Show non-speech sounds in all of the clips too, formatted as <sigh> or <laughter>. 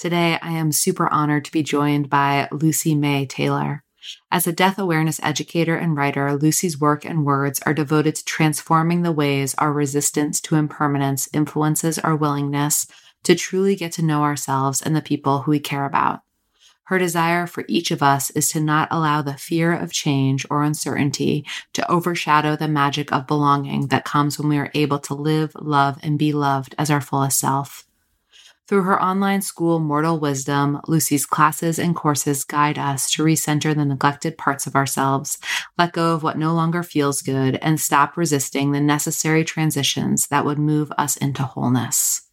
Today, I am super honored to be joined by Lucy May Taylor. As a death awareness educator and writer, Lucy's work and words are devoted to transforming the ways our resistance to impermanence influences our willingness to truly get to know ourselves and the people who we care about. Her desire for each of us is to not allow the fear of change or uncertainty to overshadow the magic of belonging that comes when we are able to live, love, and be loved as our fullest self. Through her online school, Mortal Wisdom, Lucy's classes and courses guide us to recenter the neglected parts of ourselves, let go of what no longer feels good, and stop resisting the necessary transitions that would move us into wholeness.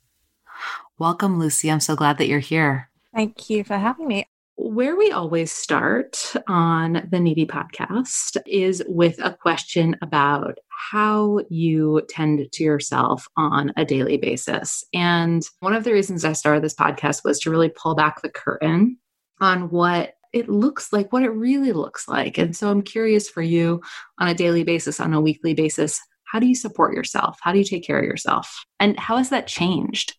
Welcome, Lucy. I'm so glad that you're here. Thank you for having me where we always start on the Needy podcast is with a question about how you tend to yourself on a daily basis. And one of the reasons I started this podcast was to really pull back the curtain on what it looks like, what it really looks like. And so I'm curious for you on a daily basis, on a weekly basis, how do you support yourself? How do you take care of yourself? And how has that changed?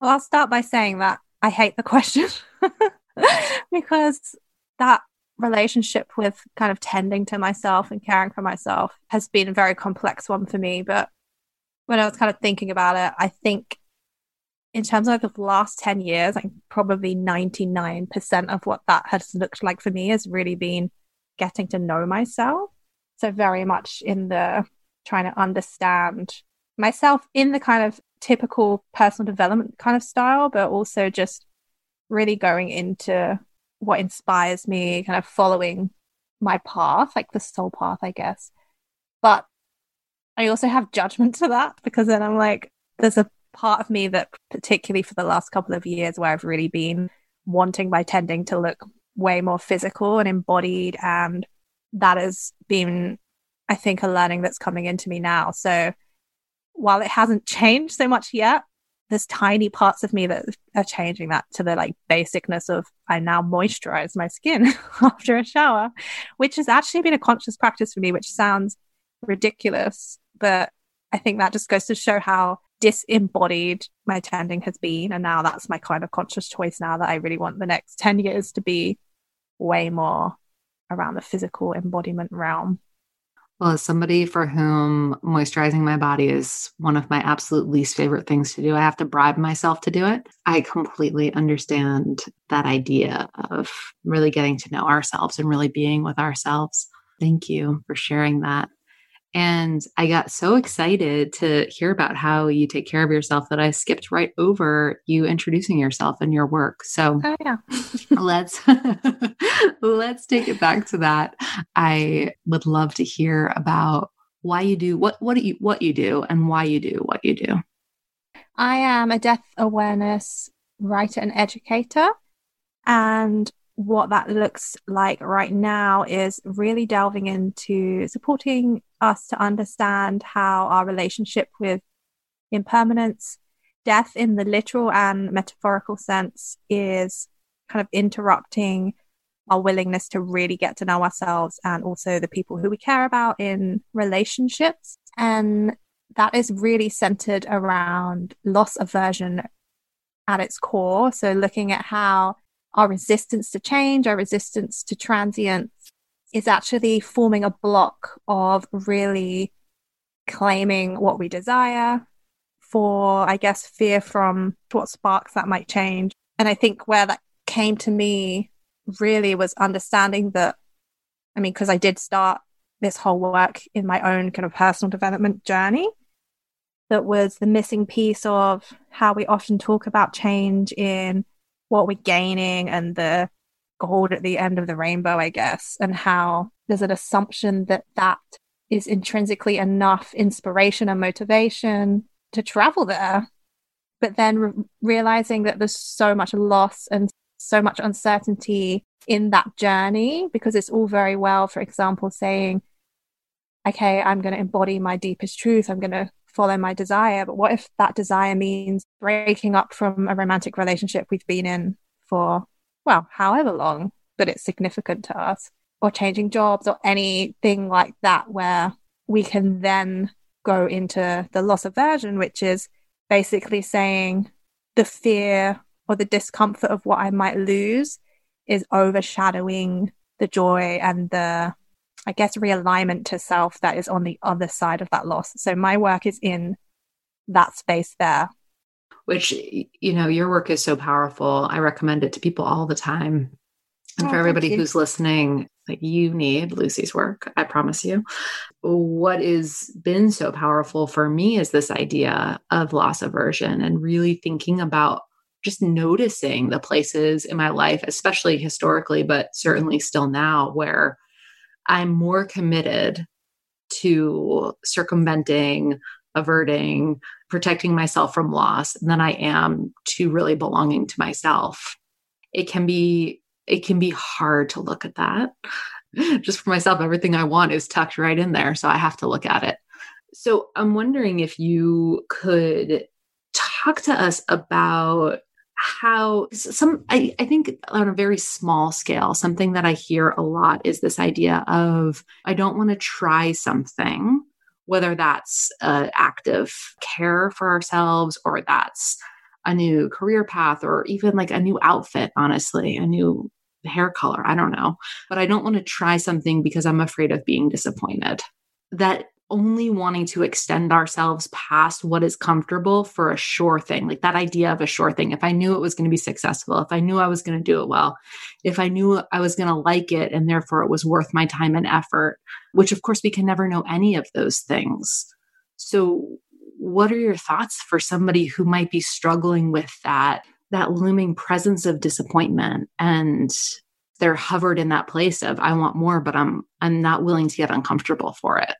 Well, I'll start by saying that I hate the question. <laughs> <laughs> because that relationship with kind of tending to myself and caring for myself has been a very complex one for me. But when I was kind of thinking about it, I think in terms of the last 10 years, like probably 99% of what that has looked like for me has really been getting to know myself. So, very much in the trying to understand myself in the kind of typical personal development kind of style, but also just really going into what inspires me, kind of following my path, like the soul path, I guess. But I also have judgment to that because then I'm like, there's a part of me that, particularly for the last couple of years, where I've really been wanting by tending to look way more physical and embodied. And that has been, I think, a learning that's coming into me now. So while it hasn't changed so much yet, there's tiny parts of me that are changing that to the like basicness of I now moisturize my skin <laughs> after a shower, which has actually been a conscious practice for me, which sounds ridiculous, but I think that just goes to show how disembodied my tending has been. And now that's my kind of conscious choice now that I really want the next 10 years to be way more around the physical embodiment realm. Well, as somebody for whom moisturizing my body is one of my absolute least favorite things to do, I have to bribe myself to do it. I completely understand that idea of really getting to know ourselves and really being with ourselves. Thank you for sharing that. And I got so excited to hear about how you take care of yourself that I skipped right over you introducing yourself and your work. So oh, yeah. <laughs> let's <laughs> let's take it back to that. I would love to hear about why you do what what you what you do and why you do what you do. I am a death awareness writer and educator. And what that looks like right now is really delving into supporting us to understand how our relationship with impermanence, death in the literal and metaphorical sense, is kind of interrupting our willingness to really get to know ourselves and also the people who we care about in relationships. And that is really centered around loss aversion at its core. So, looking at how our resistance to change, our resistance to transience is actually forming a block of really claiming what we desire for, I guess, fear from what sparks that might change. And I think where that came to me really was understanding that, I mean, because I did start this whole work in my own kind of personal development journey that was the missing piece of how we often talk about change in what we're gaining and the gold at the end of the rainbow, I guess, and how there's an assumption that that is intrinsically enough inspiration and motivation to travel there. But then re- realizing that there's so much loss and so much uncertainty in that journey because it's all very well, for example, saying, okay, I'm going to embody my deepest truth. I'm going to follow my desire. But what if that desire means breaking up from a romantic relationship we've been in for, well, however long, but it's significant to us, or changing jobs or anything like that, where we can then go into the loss aversion, which is basically saying the fear or the discomfort of what I might lose is overshadowing the joy and the I guess, realignment to self that is on the other side of that loss. So my work is in that space there. Which, you know, your work is so powerful. I recommend it to people all the time. And oh, for everybody who's listening, like you need Lucy's work, I promise you. What has been so powerful for me is this idea of loss aversion and really thinking about just noticing the places in my life, especially historically, but certainly still now, where I'm more committed to circumventing, averting, protecting myself from loss than I am to really belonging to myself. It can be it can be hard to look at that. <laughs> Just for myself, everything I want is tucked right in there, so I have to look at it. So I'm wondering if you could talk to us about how some I, I think on a very small scale something that i hear a lot is this idea of i don't want to try something whether that's uh, active care for ourselves or that's a new career path or even like a new outfit honestly a new hair color i don't know. But i don't want to try something because i'm afraid of being disappointed. That only wanting to extend ourselves past what is comfortable for a sure thing, like that idea of a sure thing. If I knew it was going to be successful, if I knew I was going to do it well, if I knew I was going to like it and therefore it was worth my time and effort, which of course we can never know any of those things. So, what are your thoughts for somebody who might be struggling with that? that looming presence of disappointment and they're hovered in that place of i want more but i'm i'm not willing to get uncomfortable for it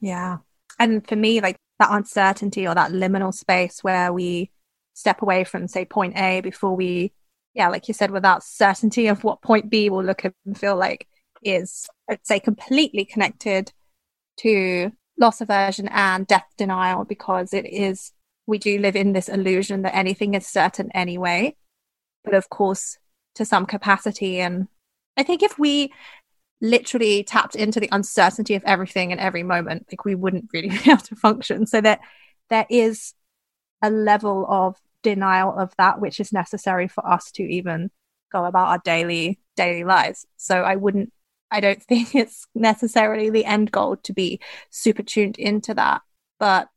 yeah. And for me, like that uncertainty or that liminal space where we step away from, say, point A before we, yeah, like you said, without certainty of what point B will look and feel like is, I'd say, completely connected to loss aversion and death denial because it is, we do live in this illusion that anything is certain anyway. But of course, to some capacity. And I think if we literally tapped into the uncertainty of everything in every moment, like we wouldn't really <laughs> be able to function. So that there is a level of denial of that which is necessary for us to even go about our daily daily lives. So I wouldn't I don't <laughs> think it's necessarily the end goal to be super tuned into that. But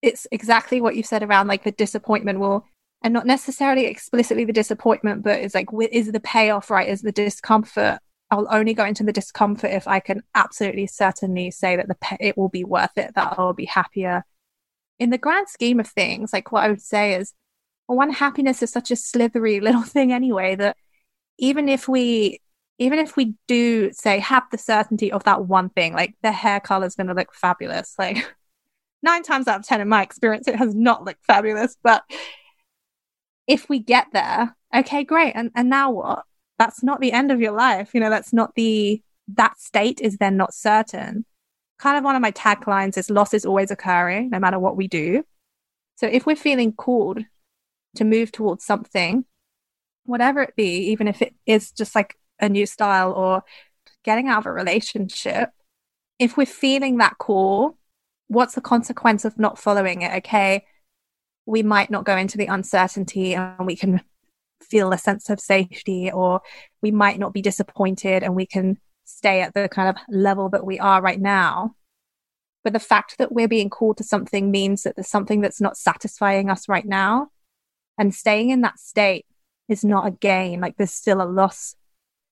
it's exactly what you said around like the disappointment will and not necessarily explicitly the disappointment, but it's like is the payoff right? Is the discomfort I'll only go into the discomfort if I can absolutely certainly say that the pe- it will be worth it, that I'll be happier. In the grand scheme of things, like what I would say is, one happiness is such a slithery <laughs> little thing anyway that even if we even if we do say have the certainty of that one thing, like the hair color is going to look fabulous, like <laughs> nine times out of 10 in my experience, it has not looked fabulous. But if we get there, okay, great. And, and now what? That's not the end of your life. You know, that's not the, that state is then not certain. Kind of one of my taglines is loss is always occurring, no matter what we do. So if we're feeling called to move towards something, whatever it be, even if it is just like a new style or getting out of a relationship, if we're feeling that call, what's the consequence of not following it? Okay, we might not go into the uncertainty and we can feel a sense of safety, or we might not be disappointed and we can stay at the kind of level that we are right now. But the fact that we're being called to something means that there's something that's not satisfying us right now. And staying in that state is not a gain, like there's still a loss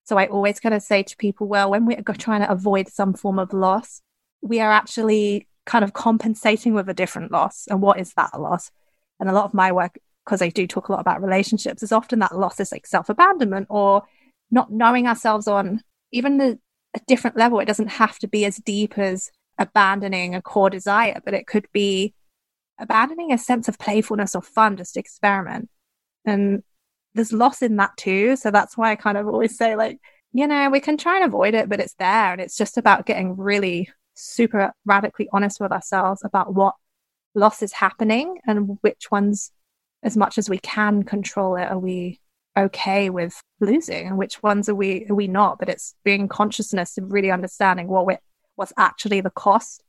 so I always kind of say to people, well, when we're trying to avoid some form of loss, we are actually kind of compensating with a different loss. And what is that loss? And a lot of my work, because I do talk a lot about relationships, is often that loss is like self abandonment or not knowing ourselves on even the, a different level. It doesn't have to be as deep as abandoning a core desire, but it could be abandoning a sense of playfulness or fun, just experiment. And there's loss in that too. So that's why I kind of always say, like, you know, we can try and avoid it, but it's there. And it's just about getting really super radically honest with ourselves about what loss is happening and which ones, as much as we can control it, are we okay with losing? And which ones are we are we not? But it's being consciousness and really understanding what we what's actually the cost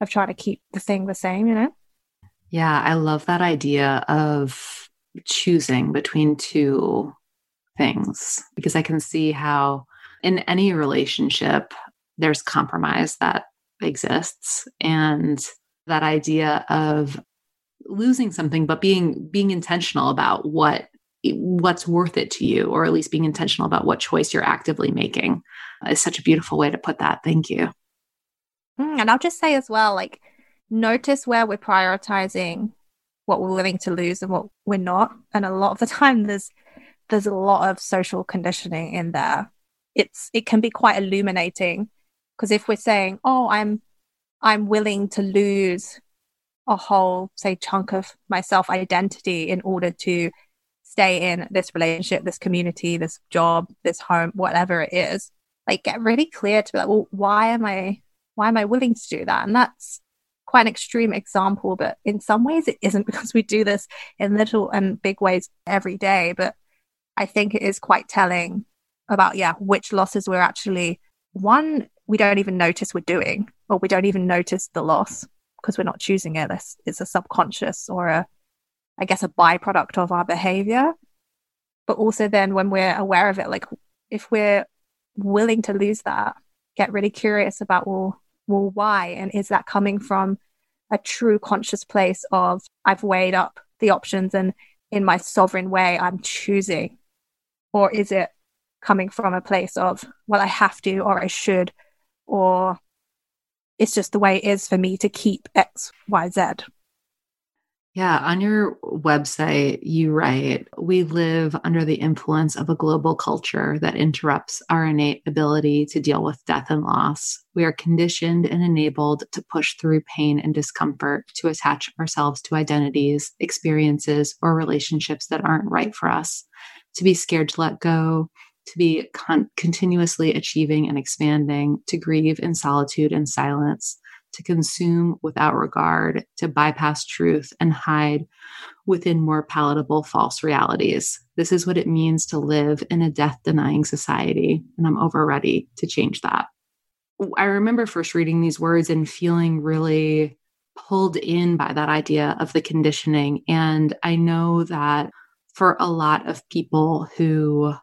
of trying to keep the thing the same you know? Yeah i love that idea of choosing between two things because I can see how in any relationship there's compromise that exists and that idea of losing something but being being intentional about what what's worth it to you or at least being intentional about what choice you're actively making is such a beautiful way to put that thank you mm, and i'll just say as well like notice where we're prioritizing what we're willing to lose and what we're not. And a lot of the time there's there's a lot of social conditioning in there. It's it can be quite illuminating because if we're saying, "Oh, I'm I'm willing to lose a whole say chunk of my self identity in order to stay in this relationship, this community, this job, this home, whatever it is." Like get really clear to be like, "Well, why am I why am I willing to do that?" And that's quite an extreme example, but in some ways it isn't <laughs> because we do this in little and big ways every day. But I think it is quite telling about, yeah, which losses we're actually, one, we don't even notice we're doing, or we don't even notice the loss because we're not choosing it. It's, a subconscious or a, I guess, a byproduct of our behavior. But also then when we're aware of it, like if we're willing to lose that, get really curious about, well, well, why? And is that coming from a true conscious place of I've weighed up the options and in my sovereign way, I'm choosing? Or is it coming from a place of, well, I have to, or I should, or it's just the way it is for me to keep X, Y, Z? Yeah, on your website, you write, We live under the influence of a global culture that interrupts our innate ability to deal with death and loss. We are conditioned and enabled to push through pain and discomfort, to attach ourselves to identities, experiences, or relationships that aren't right for us, to be scared to let go, to be con- continuously achieving and expanding, to grieve in solitude and silence to consume without regard, to bypass truth and hide within more palatable false realities. This is what it means to live in a death denying society, and I'm over ready to change that. I remember first reading these words and feeling really pulled in by that idea of the conditioning. And I know that for a lot of people who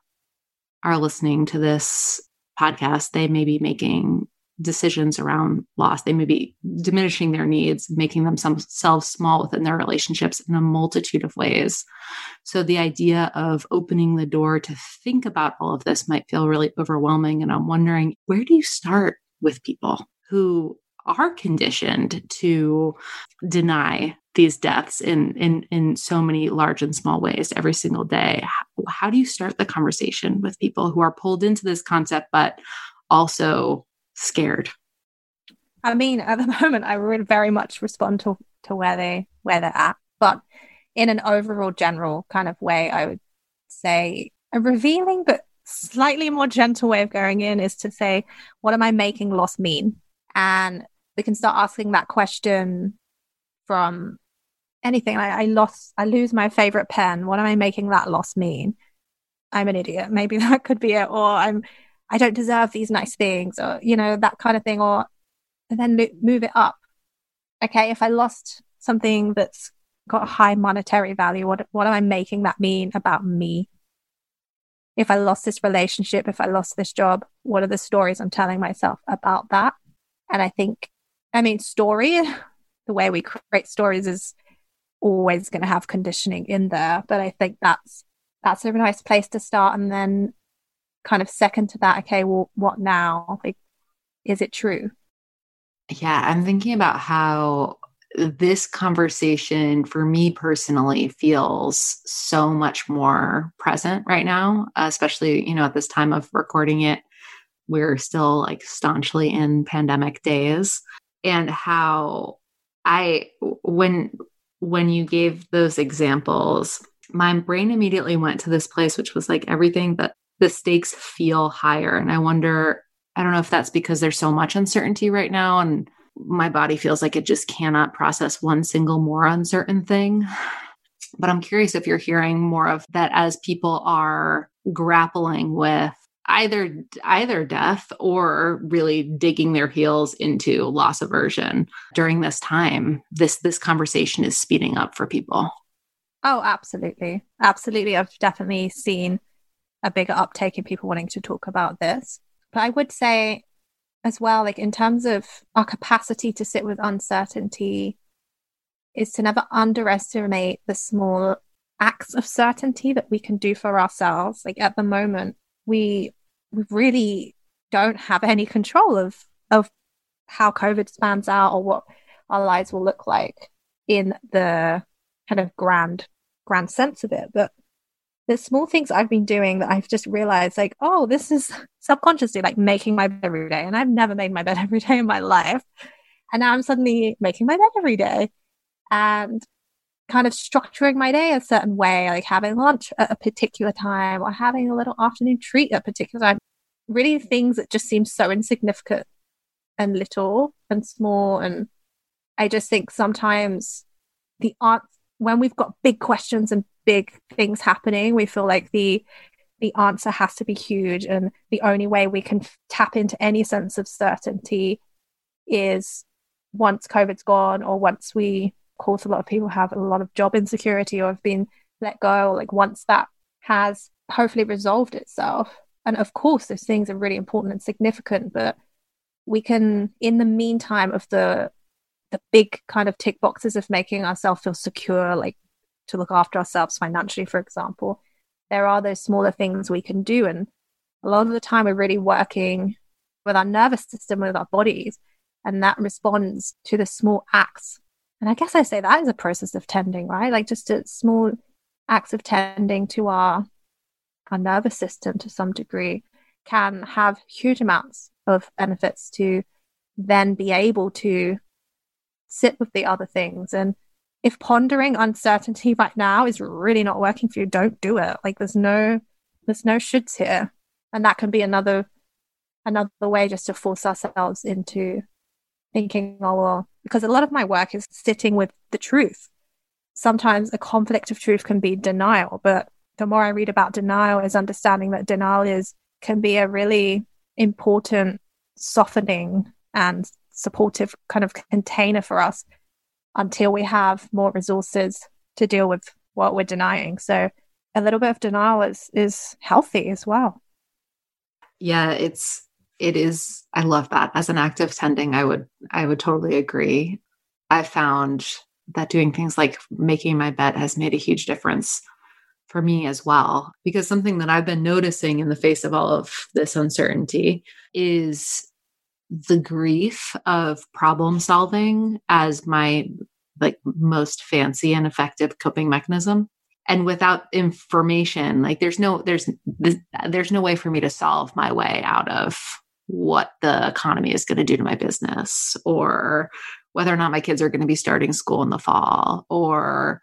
are listening to this podcast, they may be making decisions around loss. They may be diminishing their needs, making themselves small within their relationships in a multitude of ways. So the idea of opening the door to think about all of this might feel really overwhelming. And I'm wondering, where do you start with people who are conditioned to deny these deaths in in in so many large and small ways every single day. How, how do you start the conversation with people who are pulled into this concept but also scared? I mean at the <laughs> moment i would very much respond to to where they where they're at. But in an overall general kind of way i would say a revealing but slightly more gentle way of going in is to say what am i making loss mean? And we can start asking that question from anything. I, I lost, I lose my favorite pen. What am I making that loss mean? I'm an idiot. Maybe <laughs> that could be it. Or I'm, I don't deserve these nice things, or you know that kind of thing. Or and then move it up. Okay, if I lost something that's got a high monetary value, what what am I making that mean about me? If I lost this relationship, if I lost this job, what are the stories I'm telling myself about that? And I think I mean, story, the way we create stories is always going to have conditioning in there. But I think that's that's a nice place to start. And then kind of second to that, okay, well, what now? Like, is it true? Yeah, I'm thinking about how this conversation for me personally feels so much more present right now, especially, you know, at this time of recording it. We're still like staunchly in pandemic days and how I when when you gave those examples, my brain immediately went to this place which was like everything but the stakes feel higher and I wonder I don't know if that's because there's so much uncertainty right now and my body feels like it just cannot process one single more uncertain thing. <sighs> But I'm curious if you're hearing more of that as people are grappling with either either death or really digging their heels into loss aversion. During this time this this conversation is speeding up for people. Oh absolutely. Absolutely. I've definitely seen a bigger uptake in people wanting to talk about this. But i would say as well like in terms of our capacity to sit with uncertainty is to never underestimate the small acts of certainty that we can do for ourselves. Like at the moment we we really don't have any control of of how COVID spans out or what our lives will look like in the kind of grand grand sense of it. But the small things I've been doing that I've just realized like, oh, this is <laughs> subconsciously like making my bed every day. And I've never made my bed <laughs> every day in my life. And now I'm suddenly making my bed every day. And kind of structuring my day a certain way, like having lunch at a particular time or having a little afternoon treat at a particular time. Really things that just seem so insignificant and little and small. And I just think sometimes the art when we've got big questions and big things happening, we feel like the the answer has to be huge and the only way we can tap into any sense of certainty is once covid's gone or once we course, a lot of people have a lot of job insecurity or have been let go. Like once that has hopefully resolved itself, and of course, those things are really important and significant, but we can, in the meantime of the the big kind of tick boxes of making ourselves feel secure, like to look after ourselves financially, for example, there are those smaller things we can do. And a lot of the time, we're really working with our nervous system, with our bodies, and that responds to the small acts and I guess I say that is a process of tending, right? Like just a small acts of tending to our our nervous system to some degree can have huge amounts of benefits to then be able to sit with the other things. And if pondering uncertainty right now is really not working for you, don't do it. Like there's no there's no shoulds here. And that can be another another way just to force ourselves into thinking, oh well, because a lot of my work is sitting with the truth. Sometimes a conflict of truth can be denial, but the more I read about denial is understanding that denial is can be a really important softening and supportive kind of container for us until we have more resources to deal with what we're denying. So a little bit of denial is is healthy as well. Yeah, it's it is i love that. As an active tending i would i would totally agree. I found that doing things like making my bed has made a huge difference for me as well because something that i've been noticing in the face of all of this uncertainty is the grief of problem solving as my like most fancy and effective coping mechanism. And without information like there's no there's there's no way for me to solve my way out of what the economy is going to do to my business or whether or not my kids are going to be starting school in the fall or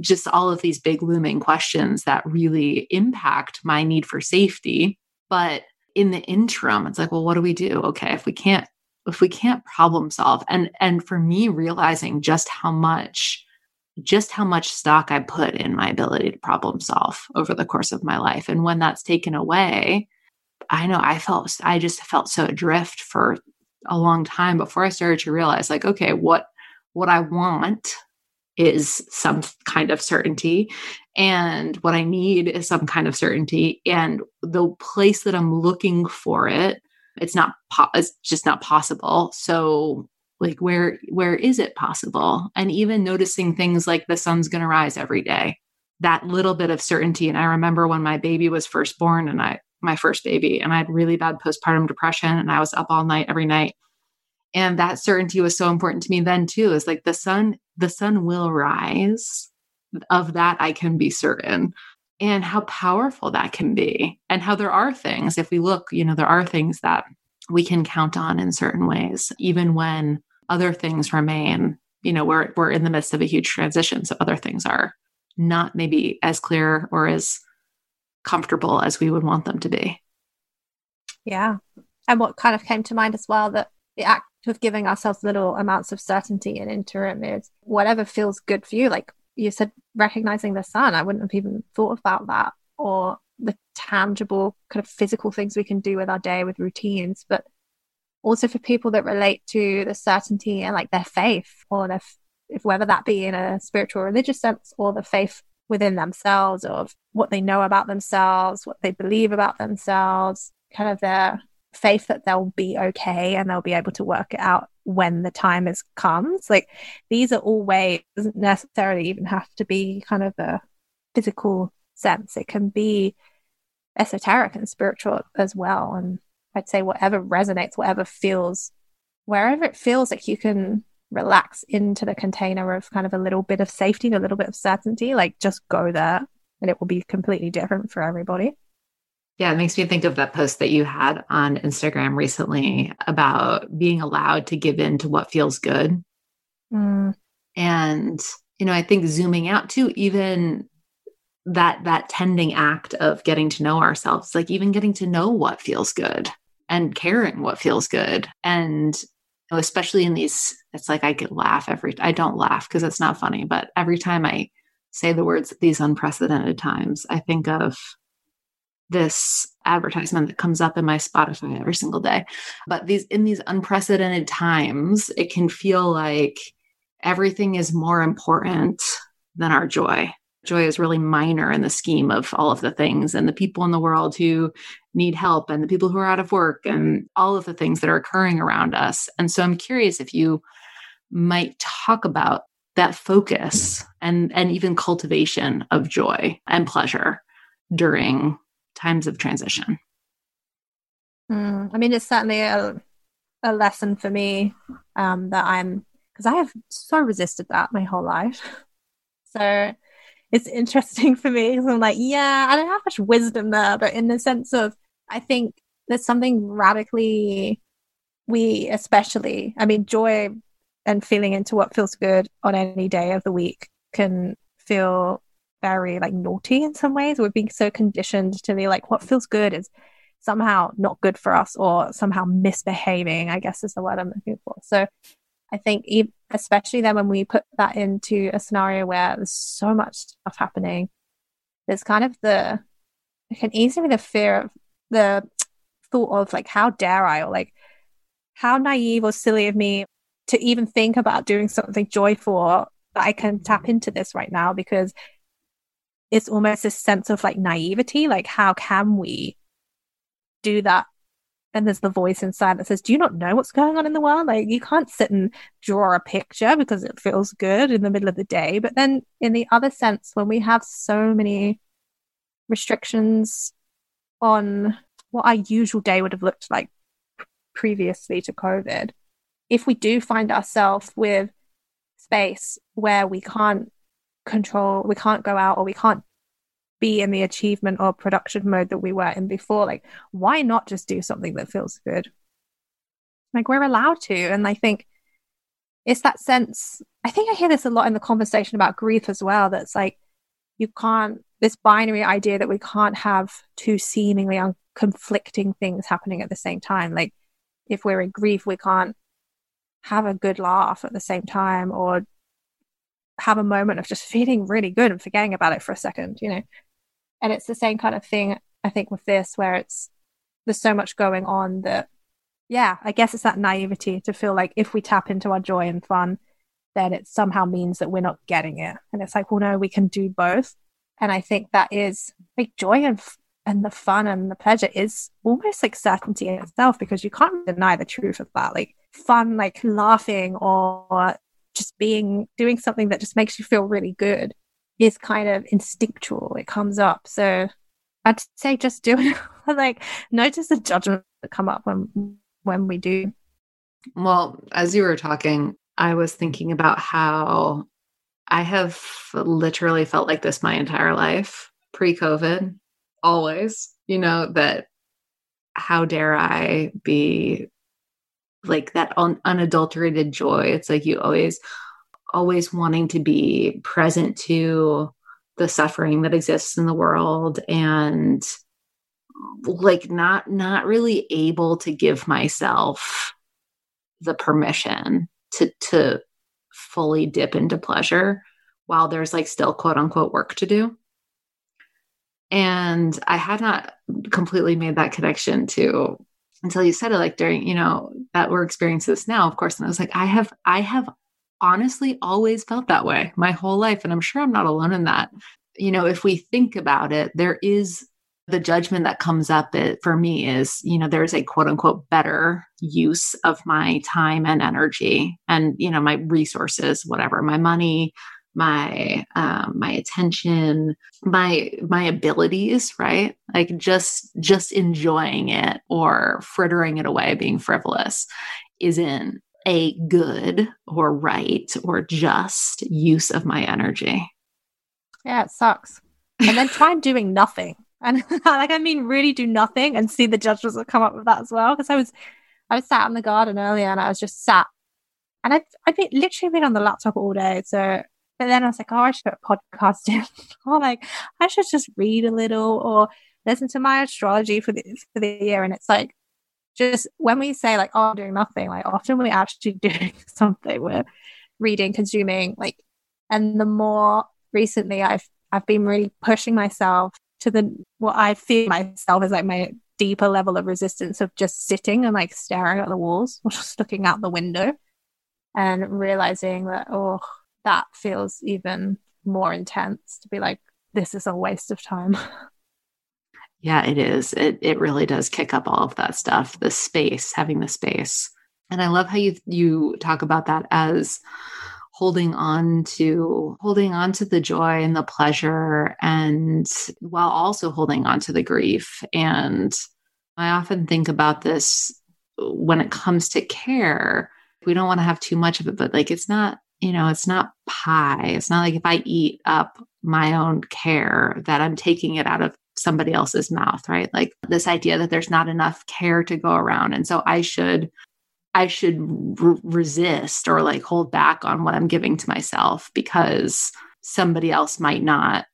just all of these big looming questions that really impact my need for safety but in the interim it's like well what do we do okay if we can't if we can't problem solve and and for me realizing just how much just how much stock I put in my ability to problem solve over the course of my life. And when that's taken away, I know I felt, I just felt so adrift for a long time before I started to realize, like, okay, what, what I want is some kind of certainty and what i need is some kind of certainty and the place that i'm looking for it it's not po- it's just not possible. So like where where is it possible? And even noticing things like the sun's going to rise every day that little bit of certainty and i remember when my baby was first born and i my first baby and i had really bad postpartum depression and i was up all night every night. And that certainty was so important to me then too is like the sun the sun will rise of that i can be certain and how powerful that can be and how there are things if we look you know there are things that we can count on in certain ways even when other things remain you know we're we're in the midst of a huge transition so other things are not maybe as clear or as comfortable as we would want them to be. Yeah. And what kind of came to mind as well that the act of giving ourselves little amounts of certainty in interim is whatever feels good for you. Like you said recognizing the sun i wouldn't have even thought about that or the tangible kind of physical things we can do with our day with routines. But also for people that relate to the certainty and like their faith or their if whether that be in a spiritual religious sense or the faith within themselves of what they know about themselves what they believe about themselves kind of their faith that they'll be okay and they'll be able to work it out when the time is comes. Like these are all ways it doesn't necessarily even have to be kind of a physical sense. It can be esoteric and spiritual as well. And I'd say whatever resonates, whatever feels, wherever it feels like you can relax into the container of kind of a little bit of safety and a little bit of certainty, like just go there and it will be completely different for everybody. Yeah, it makes me think of that post that you had on Instagram recently about being allowed to give in to what feels good. Mm. And, you know, I think zooming out too, even that that tending act of getting to know ourselves like even getting to know what feels good and caring what feels good and know, especially in these it's like i could laugh every i don't laugh because it's not funny but every time i say the words these unprecedented times i think of this advertisement that comes up in my spotify every single day. But these in these unprecedented times it can feel like everything is more important than our joy joy is really minor in the scheme of all of the things and the people in the world who need help and the people who are out of work and all of the things that are occurring around us. And so I'm curious if you might talk about that focus and and even cultivation of joy and pleasure during times of transition. Mm, I mean, it's certainly a, a lesson for me um, that I'm because I have so resisted that my whole life. <laughs> So it's interesting <laughs> for me because I'm like, yeah, I don't have much wisdom there, but in the sense of, I think there's something radically, we especially, I mean, joy and feeling into what feels good on any day of the week can feel very like naughty in some ways. We're being so conditioned to be like, what feels good is somehow not good for us or somehow misbehaving, I guess is the word I'm looking for. So I think, especially then when we put that into a scenario where there's so much stuff happening, there's kind of the, it can easily be the fear of the thought of like, how dare I, or like, how naive or silly of me to even think about doing something joyful that I can tap mm-hmm. into this right now because it's almost a sense of like naivety. Like, how can we do that then there's the voice inside that says, Do you not know what's going on in the world? Like, you can't sit and draw a picture because it feels good in the middle of the day. But then, in the other sense, when we have so many restrictions on what our usual day would have looked like previously to COVID, if we do find ourselves with space where we can't control, we can't go out or we can't be in the achievement or production mode that we were in before. Like, why not just do something that feels good? Like, we're allowed to. And I think it's that sense. I think I hear this a lot in the conversation about grief as well. That's like, you can't, this binary idea that we can't have two seemingly conflicting things happening at the same time. Like, if we're in grief, we can't have a good laugh at the same time or have a moment of just <laughs> feeling really good and forgetting about it for a second, you know. And it's the same kind of thing, I think, with this, where it's there's so much going on that, yeah, I guess it's that naivety to feel like if we tap into our joy and fun, then it somehow means that we're not getting it. And it's like, well, no, we can do both. And I think that is like joy and and the fun and the pleasure is almost like certainty in itself because you can't deny the truth of that. Like fun, like laughing or just being doing something that just makes you feel really good is kind of instinctual. It comes up. So I'd say just do it. <laughs> like notice the judgment that come up when when we do. Well, as you were talking, I was thinking about how I have literally felt like this my entire life, pre-COVID, always, you know, that how dare I be like that un- unadulterated joy. It's like you always always wanting to be present to the suffering that exists in the world and like not not really able to give myself the permission to to fully dip into pleasure while there's like still quote unquote work to do. And i had not completely made that connection to until you said it like during you know that we're experiencing this now of course and i was like i have i have honestly always felt that way my whole life. And I'm sure I'm not alone in that. You know, if we think about it, there is the judgment that comes up it, for me is, you know, there's a quote unquote better use of my time and energy and, you know, my resources, whatever, my money, my um my attention my my abilities right like just just enjoying it or frittering it away being frivolous is in a good or right or just use of my energy. Yeah, it sucks. And then try doing nothing. <laughs> And like I mean really do nothing and see the judgments that come up with that as well. Because I was I was sat in the garden earlier and I was just sat and I've I've been literally been on the laptop all day. So but then I was like, oh, I should put a podcast in. <laughs> or like I should just read a little or listen to my astrology for the for the year. And it's like just when we say like, oh, I'm doing nothing, like often we're actually doing <laughs> something. We're reading, consuming, like, and the more recently I've I've been really pushing myself to the what I feel myself is like my deeper level of resistance of just sitting and like staring at the walls <laughs> or just looking out the window and realizing that oh that feels even more intense to be like this is a waste of time <laughs> Yeah, it is. It it really does kick up all of that stuff. The space, having the space. And I love how you you talk about that as holding on to holding on to the joy and the pleasure and while also holding on to the grief and i often think about this when it comes to care we don't want to have too much of it but like it's not you know it's not pie it's not like if i eat up my own care that i'm taking it out of somebody else's mouth, right? Like this idea that there's not enough care to go around. And so I should I should re- resist or like hold back on what I'm giving to myself because somebody else might not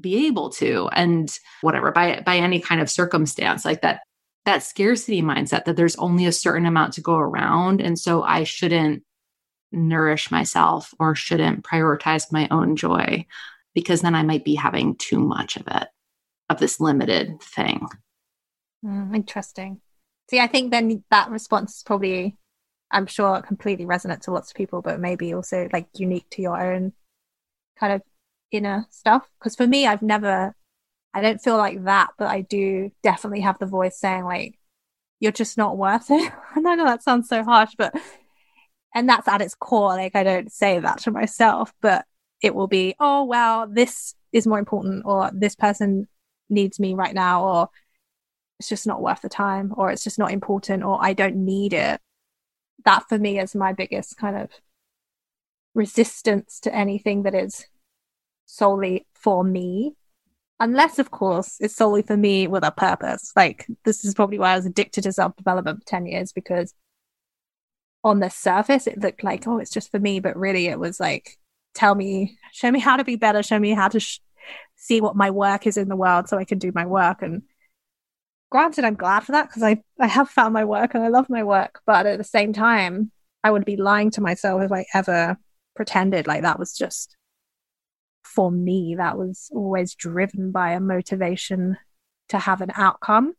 be able to and whatever by by any kind of circumstance like that that scarcity mindset that there's only a certain amount to go around and so I shouldn't nourish myself or shouldn't prioritize my own joy because then I might be having too much of it of this limited thing. Mm, interesting. See, I think then that response is probably, I'm sure, completely resonant to lots of people, but maybe also like unique to your own kind of inner stuff. Because for me, I've never, I don't feel like that, but I do definitely have the voice saying, like, you're just not worth it. <laughs> I know that sounds so harsh, but and that's at its core. Like I don't say that to myself, but it will be, oh well, this is more important, or this person needs me right now, or it's just not worth the time, or it's just not important, or I don't need it. That for me is my biggest kind of resistance to anything that is solely for me. Unless, of course, it's solely for me with a purpose. Like, this is probably why I was addicted to self development for 10 years because on the surface, it looked like, oh, it's just for me. But really, it was like, tell me, show me how to be better, show me how to sh- see what my work is in the world so I can do my work. And granted, I'm glad for that because I, I have found my work and I love my work. But at the same time, I would be lying to myself if I ever pretended like that was just for me. That was always driven by a motivation to have an outcome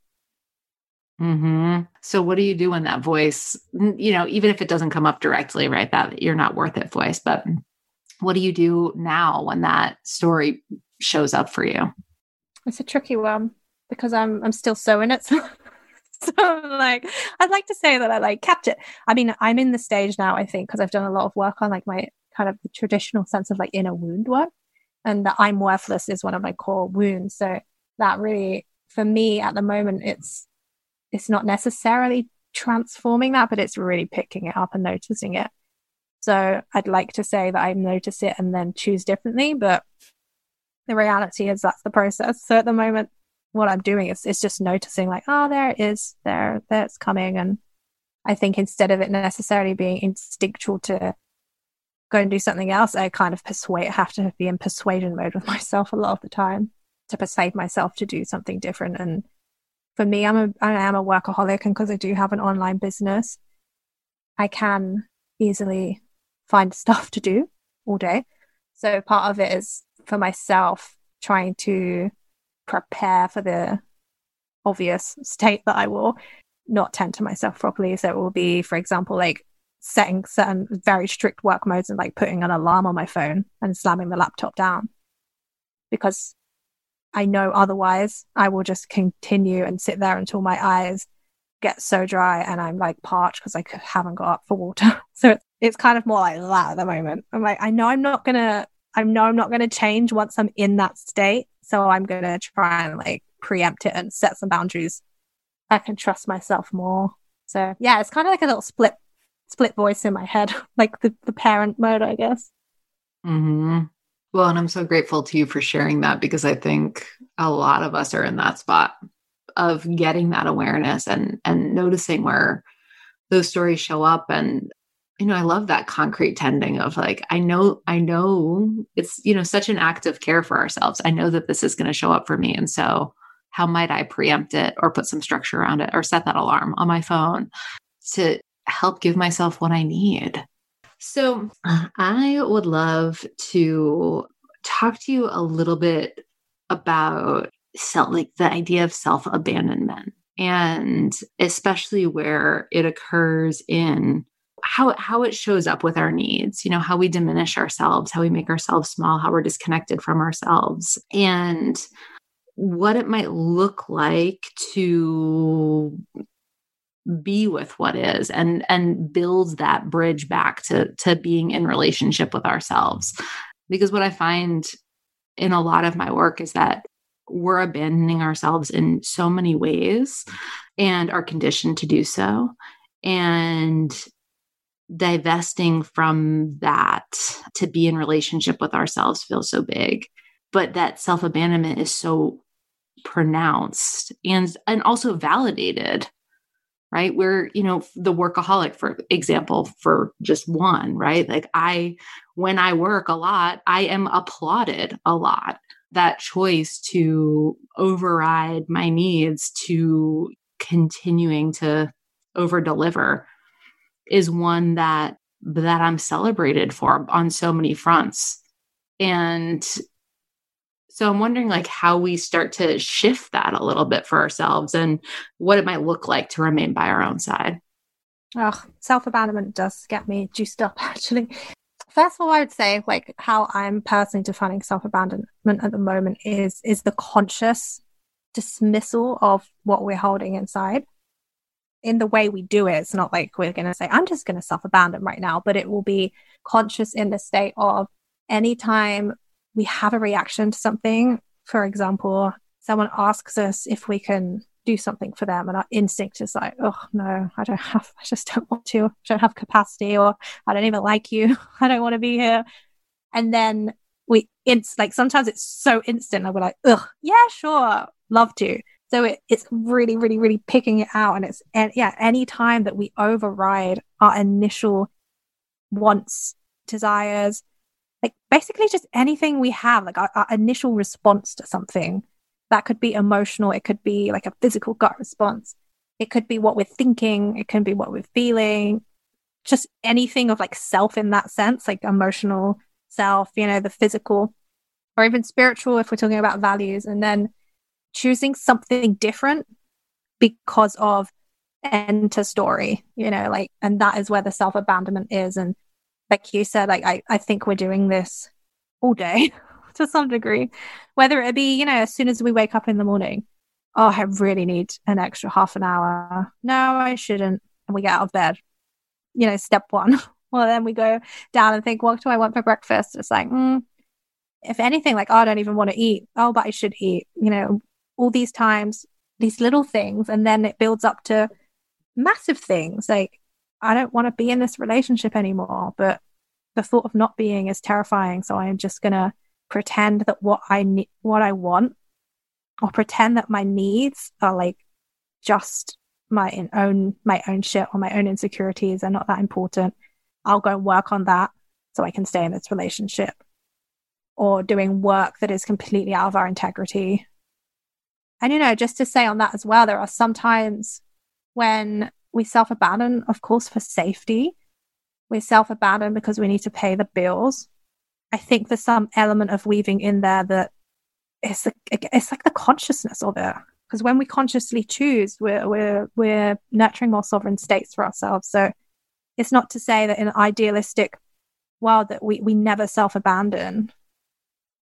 Mm-hmm. So, what do you do when that voice, you know, even if it doesn't come up directly, right? That you're not worth it voice, but what do you do now when that story shows up for you? It's a tricky one because I'm I'm still <laughs> so in it. So, like I'd like to say that I like kept it. I mean, I'm in the stage now, I think, because I've done a lot of work on like my kind of the traditional sense of like inner wound work. And that I'm worthless is one of my core wounds. So that really for me at the moment it's it's not necessarily transforming that, but it's really picking it up and noticing it. So I'd like to say that I notice it and then choose differently, but the reality is that's the process. So at the moment, what I'm doing is, is just noticing like, oh, there it is, there, it's coming. And I think instead of it necessarily being instinctual to go and do something else, I kind of persuade, have to be in persuasion mode with <laughs> myself a lot of the time to persuade myself to do something different and for me, I'm a, I am a workaholic and because I do have an online business, I can easily find <laughs> stuff to do all day. So part of it is for myself trying to prepare for the obvious state that I will not tend to myself properly. So it will be, for example, like setting certain very strict work modes and like putting an alarm on my phone and slamming the laptop down because I know otherwise I will just continue and sit there until my eyes get so dry and I'm like parched because I haven't got up for water. <laughs> so it's, it's kind of more like that at the moment. I'm like, I know I'm not gonna, I know I'm not gonna change once I'm in that state. So I'm gonna try and like preempt it and set some boundaries. I can trust myself more. So yeah, it's kind of like a little split, split voice in my head, <laughs> like the, the parent mode, I guess. Hmm. Well, and I'm so grateful to you for sharing that because I think a lot of us are in that spot of getting that awareness and and noticing where those stories show up and you know, I love that concrete tending of like, I know, I know it's, you know, such an act of care for ourselves. I know that this is going to show up for me. And so, how might I preempt it or put some structure around it or set that alarm on my phone to help give myself what I need? So I would love to talk to you a little bit about self, like the idea of self abandonment, and especially where it occurs in how how it shows up with our needs you know how we diminish ourselves how we make ourselves small how we're disconnected from ourselves and what it might look like to be with what is and and build that bridge back to to being in relationship with ourselves. Because what i find in a lot of my work is that we're abandoning ourselves in so many ways and are conditioned to do so. And divesting from that to be in relationship with ourselves feels so big. But that self abandonment is so pronounced and and also validated right? We're you know the workaholic for example for just one right? Like i when i work a lot i am applauded a lot. That choice to override my needs to continuing to over deliver is one that that i'm celebrated for on so many fronts and so I'm wondering like how we start to shift that a little bit for ourselves and what it might look like to remain by our own side. Oh, self abandonment does get me juiced up <laughs> actually. First of all, I would say like how I'm personally defining self abandonment at the moment is is the conscious dismissal of what we're holding inside. In the way we do it. It's not like we're going to say, I'm just going to self abandon right now, but it will be conscious in the state of anytime we have a reaction to something. For example, someone asks us if we can do something for them, and our instinct is like, oh, no, I don't have, I just don't want to, I don't have capacity, or I don't even like you, <laughs> I don't want to be here. And then we, it's like sometimes it's so instant, and we're like, ugh, yeah, sure, love to. So it, it's really, really, really picking it out. And it's, and yeah, any time that we override our initial wants, desires, like basically just anything we have, like our, our initial response to something that could be emotional. It could be like a physical gut response. It could be what we're thinking. It can be what we're feeling. Just anything of like self in that sense, like emotional self, you know, the physical or even spiritual if we're talking about values. And then choosing something different because of enter story, you know, like, and that is where the self abandonment is. And like you said, like, I, I think we're doing this all day <laughs> to some degree, whether it be, you know, as soon as we wake up in the morning, oh, I really need an extra half an hour. No, I shouldn't. And we get out of bed, you know, step one. <laughs> well, then we go down and think, what do I want for breakfast? It's like, mm, if anything, like, oh, I don't even want to eat. Oh, but I should eat. You know, all these times, these little things, and then it builds up to massive things. Like, I don't want to be in this relationship anymore, but the thought of not being is terrifying. So I'm just gonna pretend that what I need, what I want, or pretend that my needs are like just my own my own shit or my own insecurities are not that important. I'll go and work on that so I can stay in this relationship. Or doing work that is completely out of our integrity and, you know, just to say on that as well, there are some times when we self abandon, of course, for safety. We self abandon because we need to pay the bills. I think there's some element of weaving in there that it's, it's like the consciousness of it. Because when we consciously choose, we're, we're, we're nurturing more sovereign states for ourselves. So it's not to say that in an idealistic world that we, we never self abandon,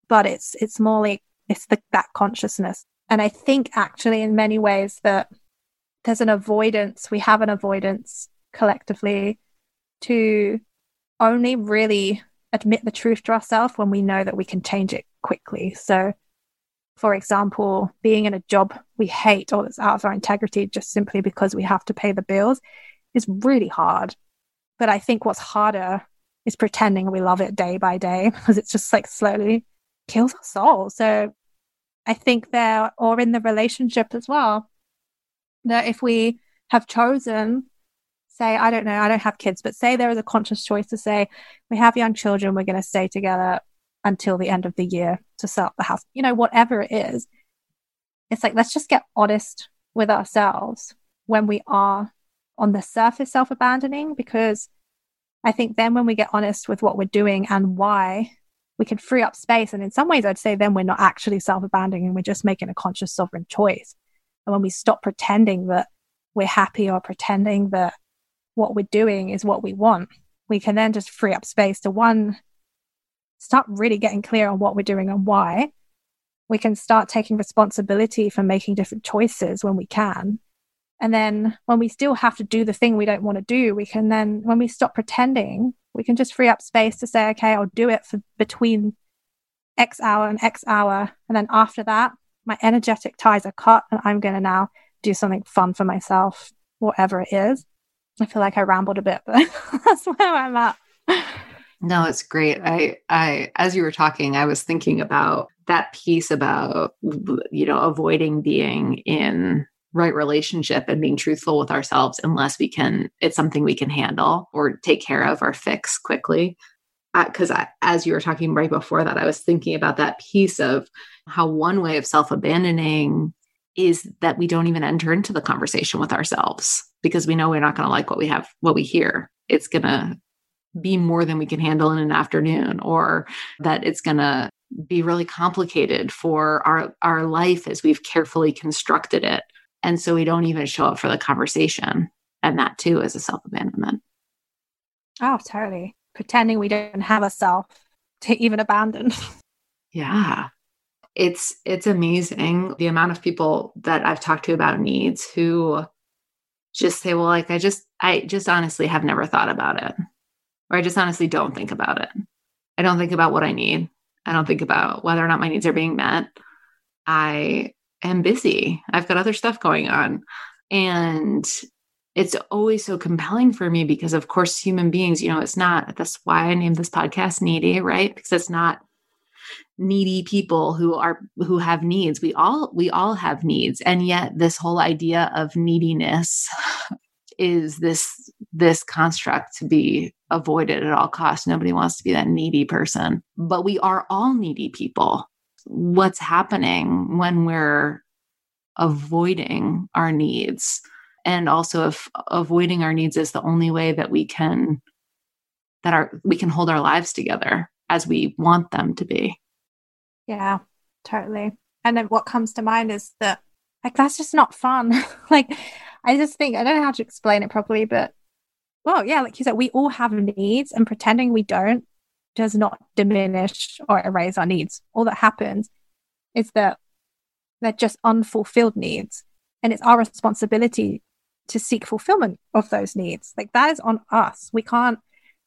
but it's, it's more like it's the, that consciousness and I think actually, in many ways, that there's an avoidance, we have an avoidance collectively to only really admit the truth to ourselves when we know that we can change it quickly. So, for example, being in a job we hate or that's out of our integrity just simply because we have to pay the bills is really hard. But I think what's harder is pretending we love it day by day <laughs> because it's just like slowly kills our soul. So I think there, or in the relationship as well, that if we have chosen, say, I don't know, I don't have kids, but say there is a conscious choice to say, we have young children, we're going to stay together until the end of the year to sell the house, you know, whatever it is. It's like, let's just get honest with ourselves when we are on the surface self abandoning, because I think then when we get honest with what we're doing and why we can free up space. And in some ways, I'd say then we're not actually self abandoning, we're just making a conscious sovereign choice. And when we stop pretending that we're happy or pretending that what we're doing is what we want, we can then just free up space to one, start really getting clear on what we're doing and why. We can start taking responsibility for making different choices when we can. And then when we still have to do the thing we don't want to do, we can then, when we stop pretending we can just free up space to say, okay, I'll do it for between X hour and X hour. And then after that, my energetic ties are cut and I'm going to now do something fun for myself, whatever it is. I feel like I rambled a bit, but <laughs> that's where I'm at. No, it's great. I, I, as you were talking, I was thinking about that piece about, you know, avoiding being in right relationship and being truthful with ourselves unless we can it's something we can handle or take care of or fix quickly. Because uh, as you were talking right before that i was thinking about that piece of how one way of self-abandoning is that we don't even enter into the conversation with ourselves because we know we're not going to like what we have what we hear. It's going to be more than we can handle in an afternoon or that it's going to be really complicated for our our life as we've carefully constructed it and so we don't even show up for the conversation. And that too is a self abandonment. Oh, totally. Pretending we don't have a self to even abandon. <laughs> yeah. It's it's amazing the amount of people that I've talked to about needs who just say, well, like I just, I just honestly have never thought about it. Or I just honestly don't think about it. I don't think about what I need. I don't think about whether or not my needs are being met. I am busy. I've got other stuff going on. And it's always so compelling for me because, of course, human beings, you know, it's not, that's why I named this podcast Needy, right? Because it's not needy people who are who have needs we all we all have needs and yet this whole idea of neediness <sighs> is this this construct to be avoided at all costs nobody wants to be that needy person but we are all needy people what's happening when we're avoiding our needs and also if avoiding our needs is the only way that we can that our we can hold our lives together as we want them to be yeah, totally. And then what comes to mind is that, like, that's just not fun. <laughs> like, I just think, I don't know how to explain it properly, but, well, yeah, like you said, we all have needs, and pretending we don't does not diminish or erase our needs. All that happens is that they're just unfulfilled needs. And it's our responsibility to seek fulfillment of those needs. Like, that is on us. We can't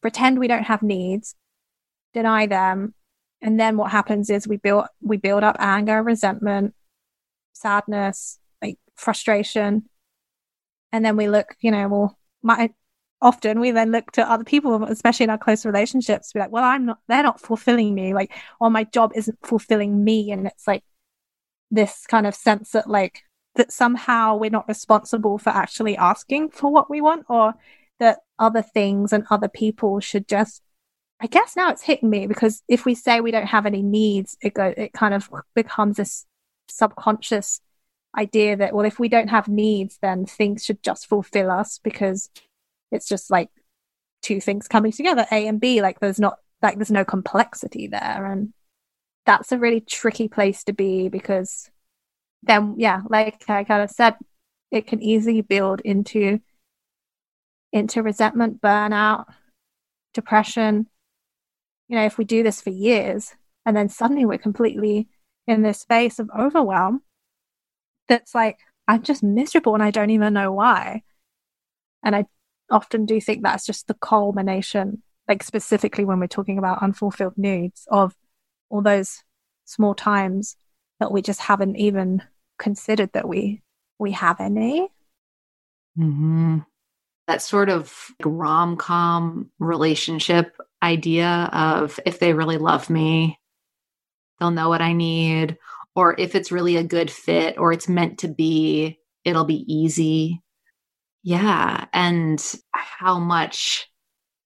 pretend we don't have needs, deny them, and then what happens is we build we build up anger resentment sadness like frustration and then we look you know well my often we then look to other people especially in our close relationships be like well i'm not they're not fulfilling me like or my job isn't fulfilling me and it's like this kind of sense that like that somehow we're not responsible for actually asking for what we want or that other things and other people should just I guess now it's hitting me because if we say we don't have any needs, it go it kind of becomes this subconscious idea that well, if we don't have needs, then things should just fulfill us because it's just like two things coming together, A and B. Like there's not like there's no complexity there, and that's a really tricky place to be because then yeah, like I kind of said, it can easily build into into resentment, burnout, depression you know, if we do this for years and then suddenly we're completely in this space of overwhelm, that's like, I'm just miserable and I don't even know why. And I often do think that's just the culmination, like specifically when we're talking about unfulfilled needs, of all those small times that we just haven't even considered that we we have any. Mm-hmm. That sort of rom com relationship idea of if they really love me, they'll know what I need, or if it's really a good fit or it's meant to be, it'll be easy. Yeah. And how much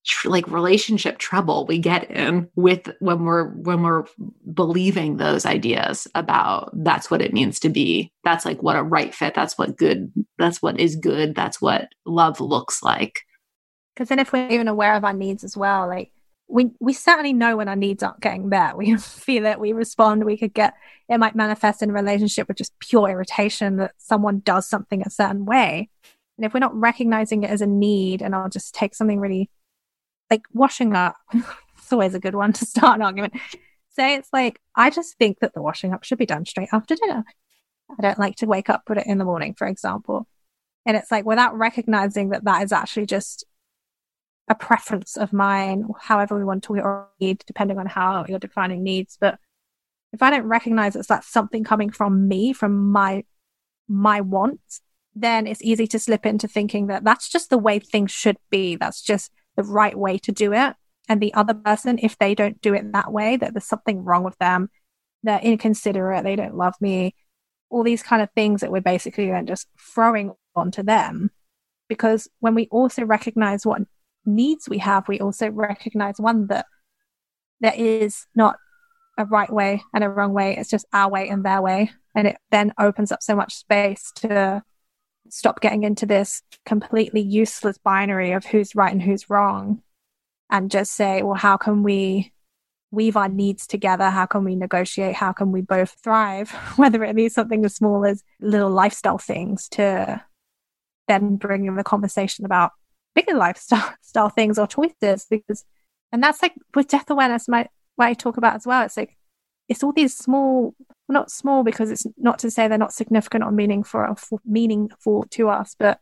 tr- like relationship trouble we get in with when we're when we're believing those ideas about that's what it means to be that's like what a right fit that's what good that's what is good that's what love looks like because then if we're even aware of our needs as well like we we certainly know when our needs aren't getting met. We <laughs> feel it, we respond, we could get it might manifest in a relationship with just pure irritation that someone does something a certain way. And if we're not recognizing it as a need, and I'll just take something really like washing up, <laughs> it's always a good one to start an argument. Say it's like, I just think that the washing up should be done straight after dinner. I don't like to wake up, put it in the morning, for example. And it's like without recognizing that that is actually just a preference of mine, however we want to read, depending on how you're defining needs. But if I don't recognize it's that something coming from me, from my my wants, then it's easy to slip into thinking that that's just the way things should be. That's just the right way to do it. And the other person, if they don't do it that way, that there's something wrong with them, they're inconsiderate, they don't love me, all these kind of things that we're basically then just throwing onto them. Because when we also recognize what needs we have, we also recognize one that there is not a right way and a wrong way. It's just our way and their way. And it then opens up so much space to stop getting into this completely useless binary of who's right and who's wrong and just say, well, how can we weave our needs together? How can we negotiate? How can we both thrive? <laughs> Whether it be something as small as little lifestyle things to then bring in the conversation about bigger lifestyle <laughs> style things or choices because and that's like with death awareness my what I talk about as well it's like it's all these small not small because it's not to say they're not significant or meaningful meaningful to us but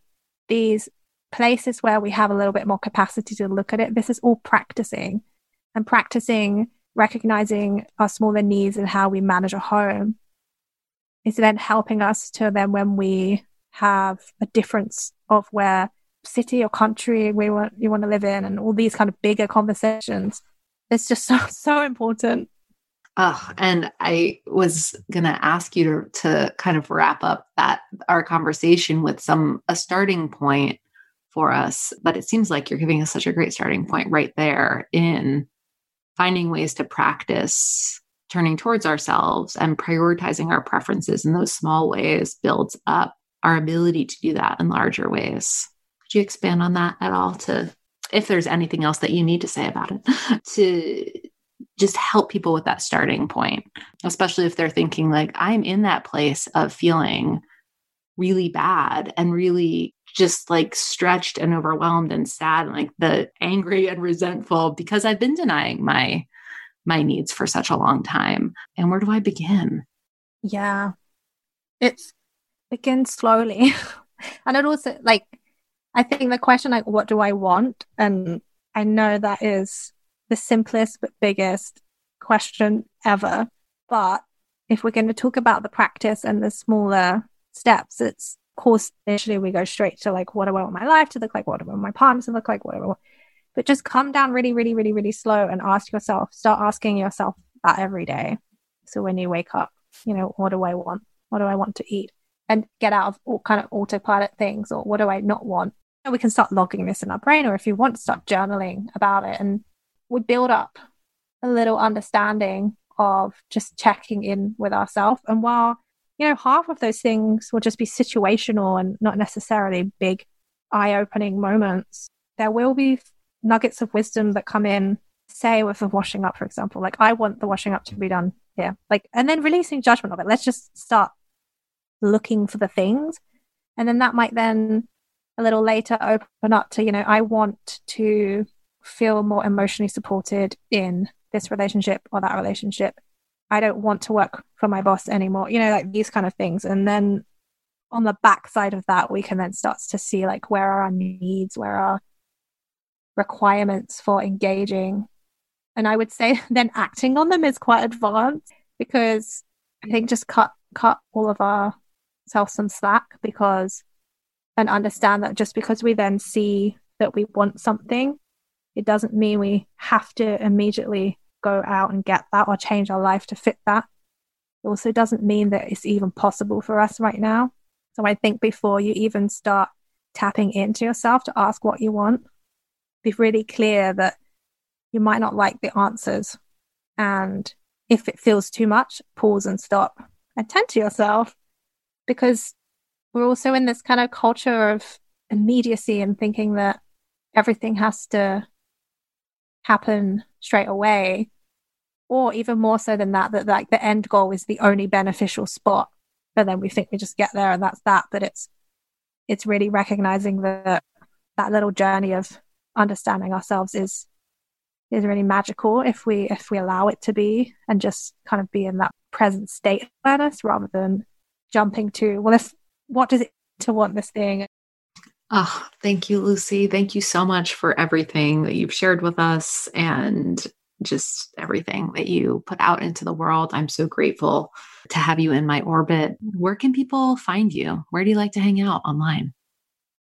these places where we have a little bit more capacity to look at it. This is all practicing and practicing recognizing our smaller needs and how we manage a home is then helping us to then when we have a difference of where city or country we want you want to live in and all these kind of bigger conversations it's just <laughs> so so important Oh, and I was going to ask you to, to kind of wrap up that our conversation with some a starting point for us, but it seems like you're giving us such a great starting point right there in finding ways to practice turning towards ourselves and prioritizing our preferences in those small ways builds up our ability to do that in larger ways. Could you expand on that at all to if there's anything else that you need to say about it <laughs> to just help people with that starting point, especially if they're thinking, like, I'm in that place of feeling really bad and really just like stretched and overwhelmed and sad and like the angry and resentful because I've been denying my my needs for such a long time. And where do I begin? Yeah. It's begin slowly. <laughs> and it also like I think the question like what do I want? And I know that is the simplest but biggest question ever. But if we're going to talk about the practice and the smaller steps, it's of course initially we go straight to like what do I want my life to look like, what do I want my partner to look like, what do I want. But just come down really, really, really, really slow and ask yourself, start asking yourself that every day. So when you wake up, you know, what do I want? What do I want to eat? And get out of all kind of autopilot things or what do I not want? And we can start logging this in our brain, or if you want start journaling about it and we build up a little understanding of just checking in with ourselves. And while, you know, half of those things will just be situational and not necessarily big eye opening moments, there will be nuggets of wisdom that come in, say, with the washing up, for example. Like, I want the washing up to be done here. Like, and then releasing judgment of it. Let's just start looking for the things. And then that might then a little later open up to, you know, I want to feel more emotionally supported in this relationship or that relationship. I don't want to work for my boss anymore, you know, like these kind of things. And then on the backside of that, we can then start to see like where are our needs, where are requirements for engaging. And I would say <laughs> then acting on them is quite advanced because I think just cut cut all of our self some slack because and understand that just because we then see that we want something it doesn't mean we have to immediately go out and get that or change our life to fit that. It also doesn't mean that it's even possible for us right now. So I think before you even start tapping into yourself to ask what you want, be really clear that you might not like the answers. And if it feels too much, pause and stop. Attend to yourself because we're also in this kind of culture of immediacy and thinking that everything has to happen straight away or even more so than that that like the end goal is the only beneficial spot. But then we think we just get there and that's that. But it's it's really recognizing that that little journey of understanding ourselves is is really magical if we if we allow it to be and just kind of be in that present state awareness rather than jumping to well if what does it to want this thing Oh, thank you, Lucy. Thank you so much for everything that you've shared with us and just everything that you put out into the world. I'm so grateful to have you in my orbit. Where can people find you? Where do you like to hang out online?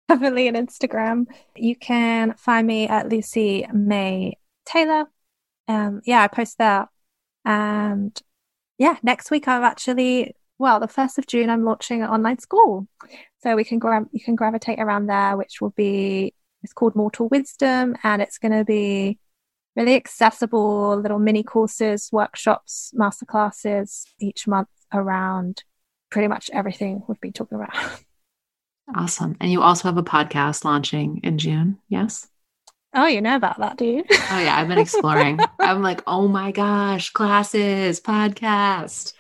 Heavily on Instagram. You can find me at Lucy May Taylor. Um, yeah, I post there. And yeah, next week I'm actually well, the first of June, I'm launching an online school. So we can gra- you can gravitate around there, which will be it's called Mortal Wisdom, and it's going to be really accessible little mini courses, workshops, masterclasses each month around pretty much everything we've been talking about. <laughs> Awesome. And you also have a podcast launching in June, yes? Oh, you know about that, do you? oh, yeah. I've been exploring. <laughs> I'm like, oh my gosh, classes, podcast.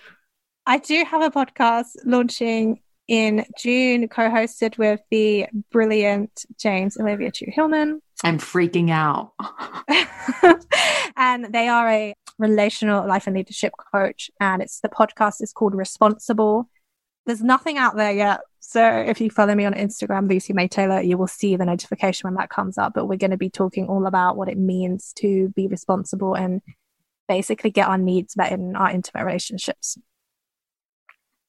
I do have a podcast launching in June, co hosted with the brilliant James Olivia Chu Hillman. I'm freaking out. <laughs> and they are a relational life and leadership coach. And it's the podcast is called Responsible. There's nothing out there yet. So if you follow me on Instagram, Lucy May Taylor, you will see the notification when that comes up. But we're going to be talking all about what it means to be responsible and basically get our needs met in our intimate relationships.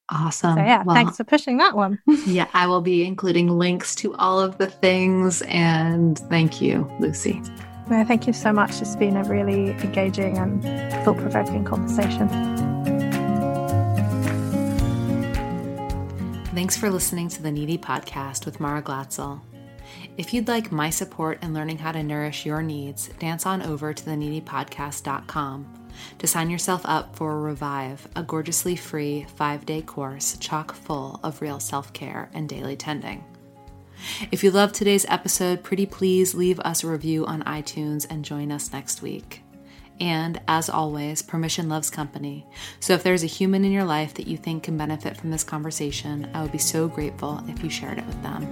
Awesome. So yeah, well, thanks for pushing that one. <laughs> yeah, I will be including links to all of the things. And thank you, Lucy. No, thank you so much. It's been a really engaging and thought provoking conversation. Thanks for listening to the Needy Podcast with Mara Glatzel. If you'd like my support in learning how to nourish your needs, dance on over to theneedypodcast.com to sign yourself up for Revive, a gorgeously free five day course chock full of real self care and daily tending. If you loved today's episode, pretty please leave us a review on iTunes and join us next week. And as always, permission loves company. So if there's a human in your life that you think can benefit from this conversation, I would be so grateful if you shared it with them.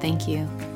Thank you.